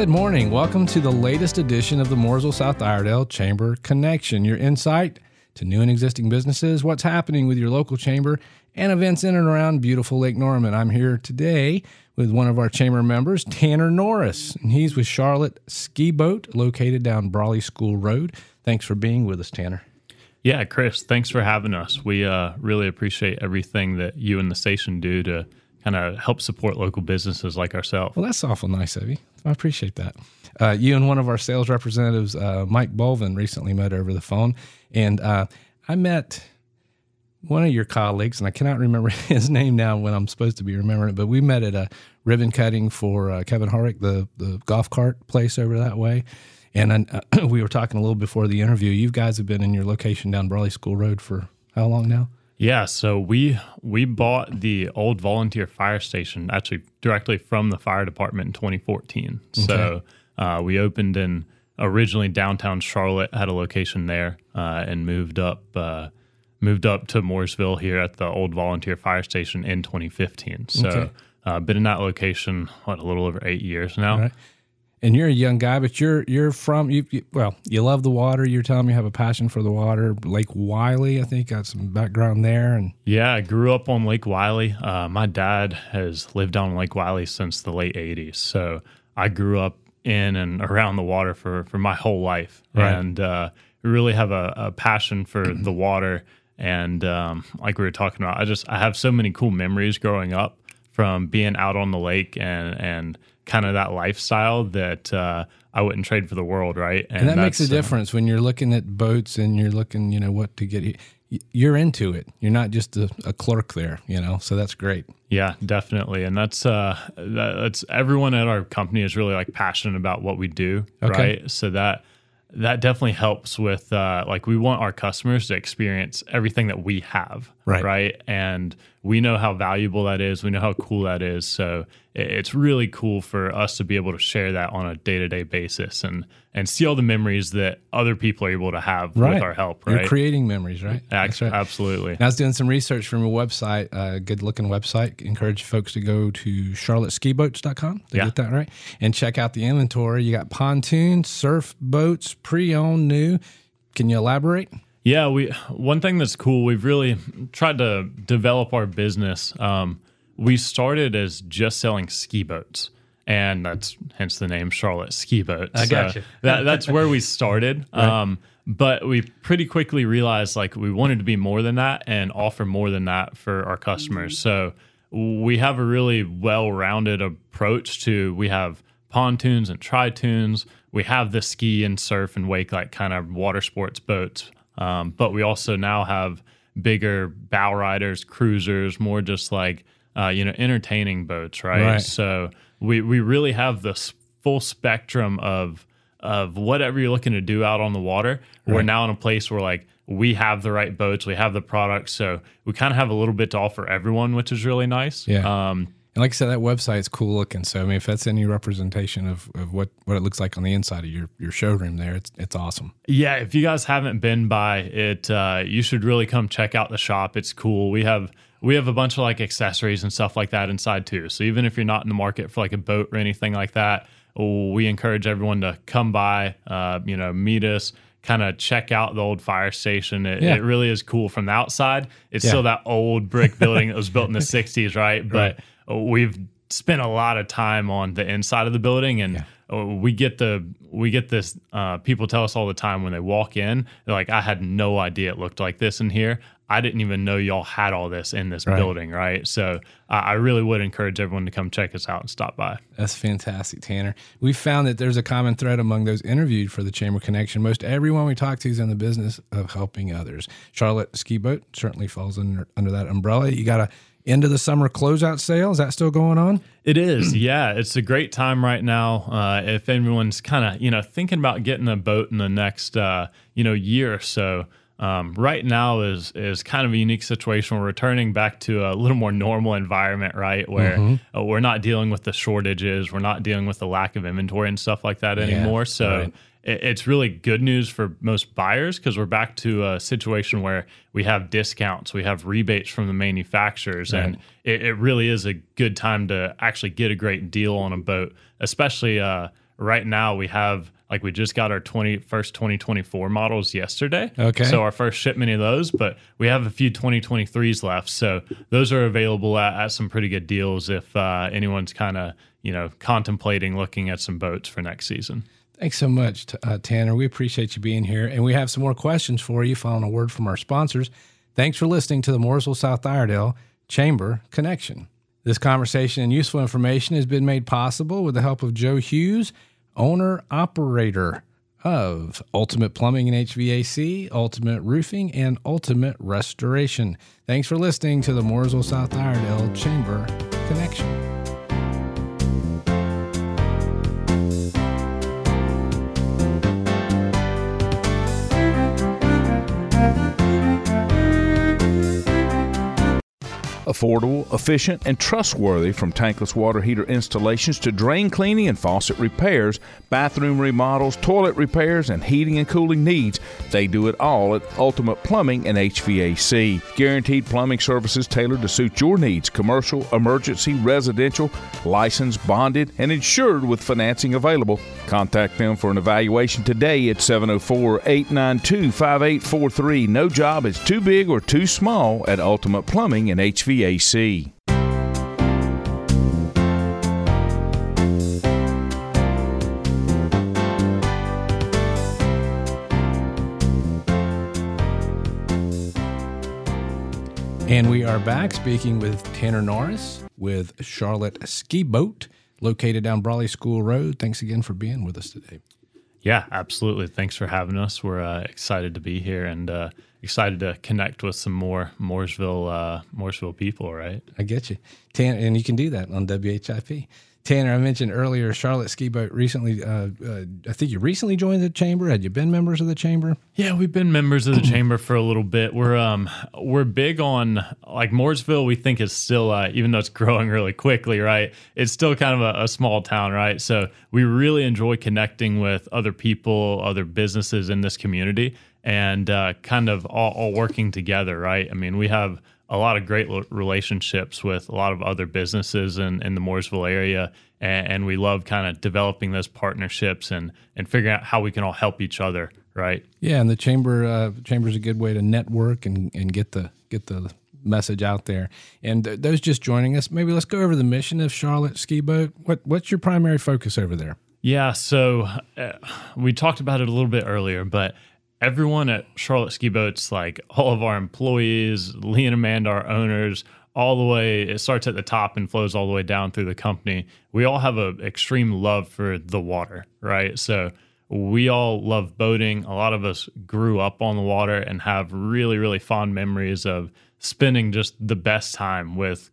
Good morning. Welcome to the latest edition of the Mooresville South Iredell Chamber Connection, your insight to new and existing businesses, what's happening with your local chamber, and events in and around beautiful Lake Norman. I'm here today with one of our chamber members, Tanner Norris, and he's with Charlotte Ski Boat, located down Brawley School Road. Thanks for being with us, Tanner. Yeah, Chris, thanks for having us. We uh, really appreciate everything that you and the station do to kind of help support local businesses like ourselves. Well, that's awful nice of you. I appreciate that. Uh, you and one of our sales representatives, uh, Mike Bolvin, recently met over the phone, and uh, I met one of your colleagues, and I cannot remember his name now when I'm supposed to be remembering it, but we met at a ribbon cutting for uh, Kevin Harvick, the the golf cart place over that way. And uh, we were talking a little before the interview. You guys have been in your location down Brawley School Road for how long now? Yeah, so we we bought the old volunteer fire station actually directly from the fire department in 2014. Okay. So uh, we opened in originally downtown Charlotte, had a location there, uh, and moved up uh, moved up to Mooresville here at the old volunteer fire station in 2015. So okay. Uh, been in that location what a little over eight years now and you're a young guy, but you're you're from you, you, well, you love the water. You're telling me you have a passion for the water. Lake Wylie, I think, got some background there. And yeah, I grew up on Lake Wylie. Uh, my dad has lived on Lake Wylie since the late '80s, so I grew up in and around the water for for my whole life, right. and uh, really have a, a passion for the water. And um, like we were talking about, I just I have so many cool memories growing up from being out on the lake and and kind of that lifestyle that uh, I wouldn't trade for the world, right? And, and that makes a uh, difference uh, when you're looking at boats and you're looking, you know, what to get. You're into it. You're not just a, a clerk there, you know. So that's great. Yeah, definitely, and that's uh, that's everyone at our company is really like passionate about what we do, okay. right? So that that definitely helps with uh, like we want our customers to experience everything that we have right right and we know how valuable that is. We know how cool that is. So it's really cool for us to be able to share that on a day-to-day basis and and see all the memories that other people are able to have right. with our help right? You're creating memories right? That's right. absolutely. I was doing some research from a website a good looking website. Encourage folks to go to charlotteskiboats.com to yeah. get that right. And check out the inventory. You got pontoons surf boats pre-owned new. Can you elaborate yeah, we one thing that's cool. We've really tried to develop our business. Um, we started as just selling ski boats, and that's hence the name Charlotte Ski Boat. I got you. that, that's where we started. Right. Um, but we pretty quickly realized like we wanted to be more than that and offer more than that for our customers. So we have a really well-rounded approach to. We have pontoons and tritoons. We have the ski and surf and wake like kind of water sports boats um, but we also now have bigger bow riders, cruisers, more just like uh, you know entertaining boats, right? right? So we we really have this full spectrum of of whatever you're looking to do out on the water. Right. We're now in a place where like we have the right boats, we have the products, so we kind of have a little bit to offer everyone, which is really nice. Yeah. Um, and like I said, that website is cool looking. So I mean, if that's any representation of, of what, what it looks like on the inside of your, your showroom there, it's it's awesome. Yeah, if you guys haven't been by it, uh, you should really come check out the shop. It's cool. We have we have a bunch of like accessories and stuff like that inside too. So even if you're not in the market for like a boat or anything like that, we encourage everyone to come by, uh, you know, meet us, kind of check out the old fire station. It, yeah. it, really is cool from the outside. It's yeah. still that old brick building that was built in the 60s, right? But right we've spent a lot of time on the inside of the building and yeah. we get the we get this uh, people tell us all the time when they walk in they're like i had no idea it looked like this in here. I didn't even know y'all had all this in this right. building right? So uh, i really would encourage everyone to come check us out and stop by. That's fantastic tanner. We found that there's a common thread among those interviewed for the chamber connection. Most everyone we talk to is in the business of helping others. Charlotte ski boat certainly falls under, under that umbrella. You got of the summer closeout sale. Is that still going on? It is. Yeah, it's a great time right now. Uh, if anyone's kind of you know thinking about getting a boat in the next uh, you know year or so. Um, right now is is kind of a unique situation. We're returning back to a little more normal environment, right? Where mm-hmm. uh, we're not dealing with the shortages, we're not dealing with the lack of inventory and stuff like that anymore. Yeah, so right it's really good news for most buyers because we're back to a situation where we have discounts, we have rebates from the manufacturers, right. and it, it, really is a good time to actually get a great deal on a boat, especially uh, right now we have like we just got our 20 first 2024 models yesterday. Okay. So our first shipment of those, but we have a few 2023s left. So those are available at, at some pretty good deals if uh, anyone's kind of you know contemplating looking at some boats for next season. Thanks so much, uh, Tanner. We appreciate you being here. And we have some more questions for you following a word from our sponsors. Thanks for listening to the Mooresville South Iredell Chamber Connection. This conversation and useful information has been made possible with the help of Joe Hughes, owner operator of Ultimate Plumbing and HVAC, Ultimate Roofing, and Ultimate Restoration. Thanks for listening to the Mooresville South Iredell Chamber Connection. Affordable, efficient, and trustworthy from tankless water heater installations to drain cleaning and faucet repairs, bathroom remodels, toilet repairs, and heating and cooling needs. They do it all at Ultimate Plumbing and HVAC. Guaranteed plumbing services tailored to suit your needs commercial, emergency, residential, licensed, bonded, and insured with financing available. Contact them for an evaluation today at 704 892 5843. No job is too big or too small at Ultimate Plumbing and HVAC. HVAC. And we are back speaking with Tanner Norris with Charlotte Ski Boat, located down Brawley School Road. Thanks again for being with us today. Yeah, absolutely. Thanks for having us. We're uh, excited to be here and uh, excited to connect with some more Mooresville uh, Mooresville people. Right? I get you, Tanner, and you can do that on WHIP. Tanner, I mentioned earlier, Charlotte Ski Boat recently. Uh, uh, I think you recently joined the chamber. Had you been members of the chamber? Yeah, we've been members of the chamber for a little bit. We're um we're big on like Mooresville. We think is still uh, even though it's growing really quickly, right? It's still kind of a, a small town, right? So we really enjoy connecting with other people, other businesses in this community, and uh, kind of all, all working together, right? I mean, we have a lot of great relationships with a lot of other businesses in, in the Mooresville area. And, and we love kind of developing those partnerships and, and figuring out how we can all help each other. Right. Yeah. And the chamber, uh, chamber is a good way to network and, and get the, get the message out there. And th- those just joining us, maybe let's go over the mission of Charlotte Ski Boat. What, what's your primary focus over there? Yeah. So uh, we talked about it a little bit earlier, but everyone at Charlotte Ski Boats, like all of our employees, Lee and Amanda, our owners, all the way, it starts at the top and flows all the way down through the company. We all have an extreme love for the water, right? So we all love boating. A lot of us grew up on the water and have really, really fond memories of spending just the best time with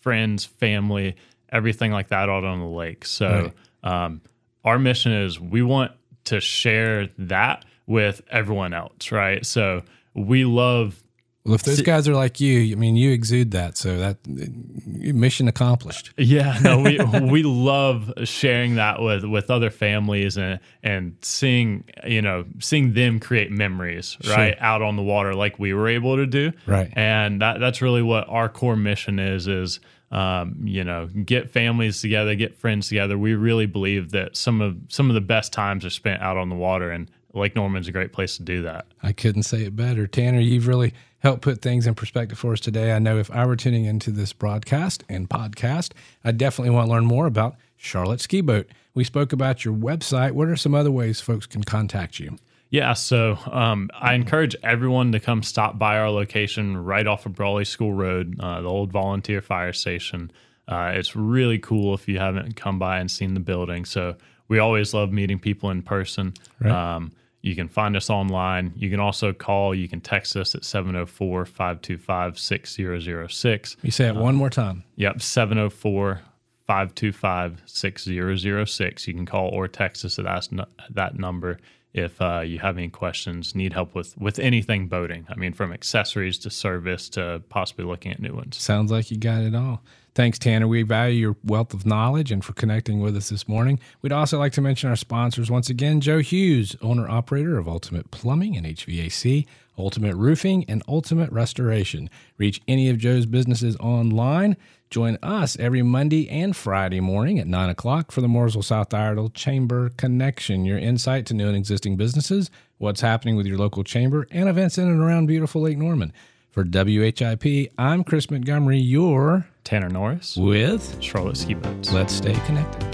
friends, family, everything like that out on the lake. So, right. um, our mission is we want to share that with everyone else, right? So we love. Well, if those guys are like you, I mean, you exude that, so that mission accomplished. Yeah, no, we we love sharing that with with other families and and seeing you know seeing them create memories right sure. out on the water like we were able to do. Right, and that that's really what our core mission is is um, you know, get families together, get friends together. We really believe that some of some of the best times are spent out on the water, and Lake Norman's a great place to do that. I couldn't say it better. Tanner, you've really helped put things in perspective for us today. I know if I were tuning into this broadcast and podcast, I definitely want to learn more about Charlotte Ski Boat. We spoke about your website. What are some other ways folks can contact you? Yeah, so um, I encourage everyone to come stop by our location right off of Brawley School Road, uh, the old volunteer fire station. Uh, it's really cool if you haven't come by and seen the building. So we always love meeting people in person. Right. Um, you can find us online. You can also call, you can text us at 704 525 6006. You say it um, one more time. Yep, 704 525 6006. You can call or text us at that, that number if uh, you have any questions, need help with with anything boating. I mean, from accessories to service to possibly looking at new ones. Sounds like you got it all. Thanks, Tanner. We value your wealth of knowledge and for connecting with us this morning. We'd also like to mention our sponsors once again Joe Hughes, owner operator of Ultimate Plumbing and HVAC, Ultimate Roofing, and Ultimate Restoration. Reach any of Joe's businesses online. Join us every Monday and Friday morning at 9 o'clock for the Mooresville South Iredell Chamber Connection, your insight to new and existing businesses, what's happening with your local chamber, and events in and around beautiful Lake Norman. For WHIP, I'm Chris Montgomery, your Tanner Norris with Charlotte Ski Boats. Let's Stay Connected.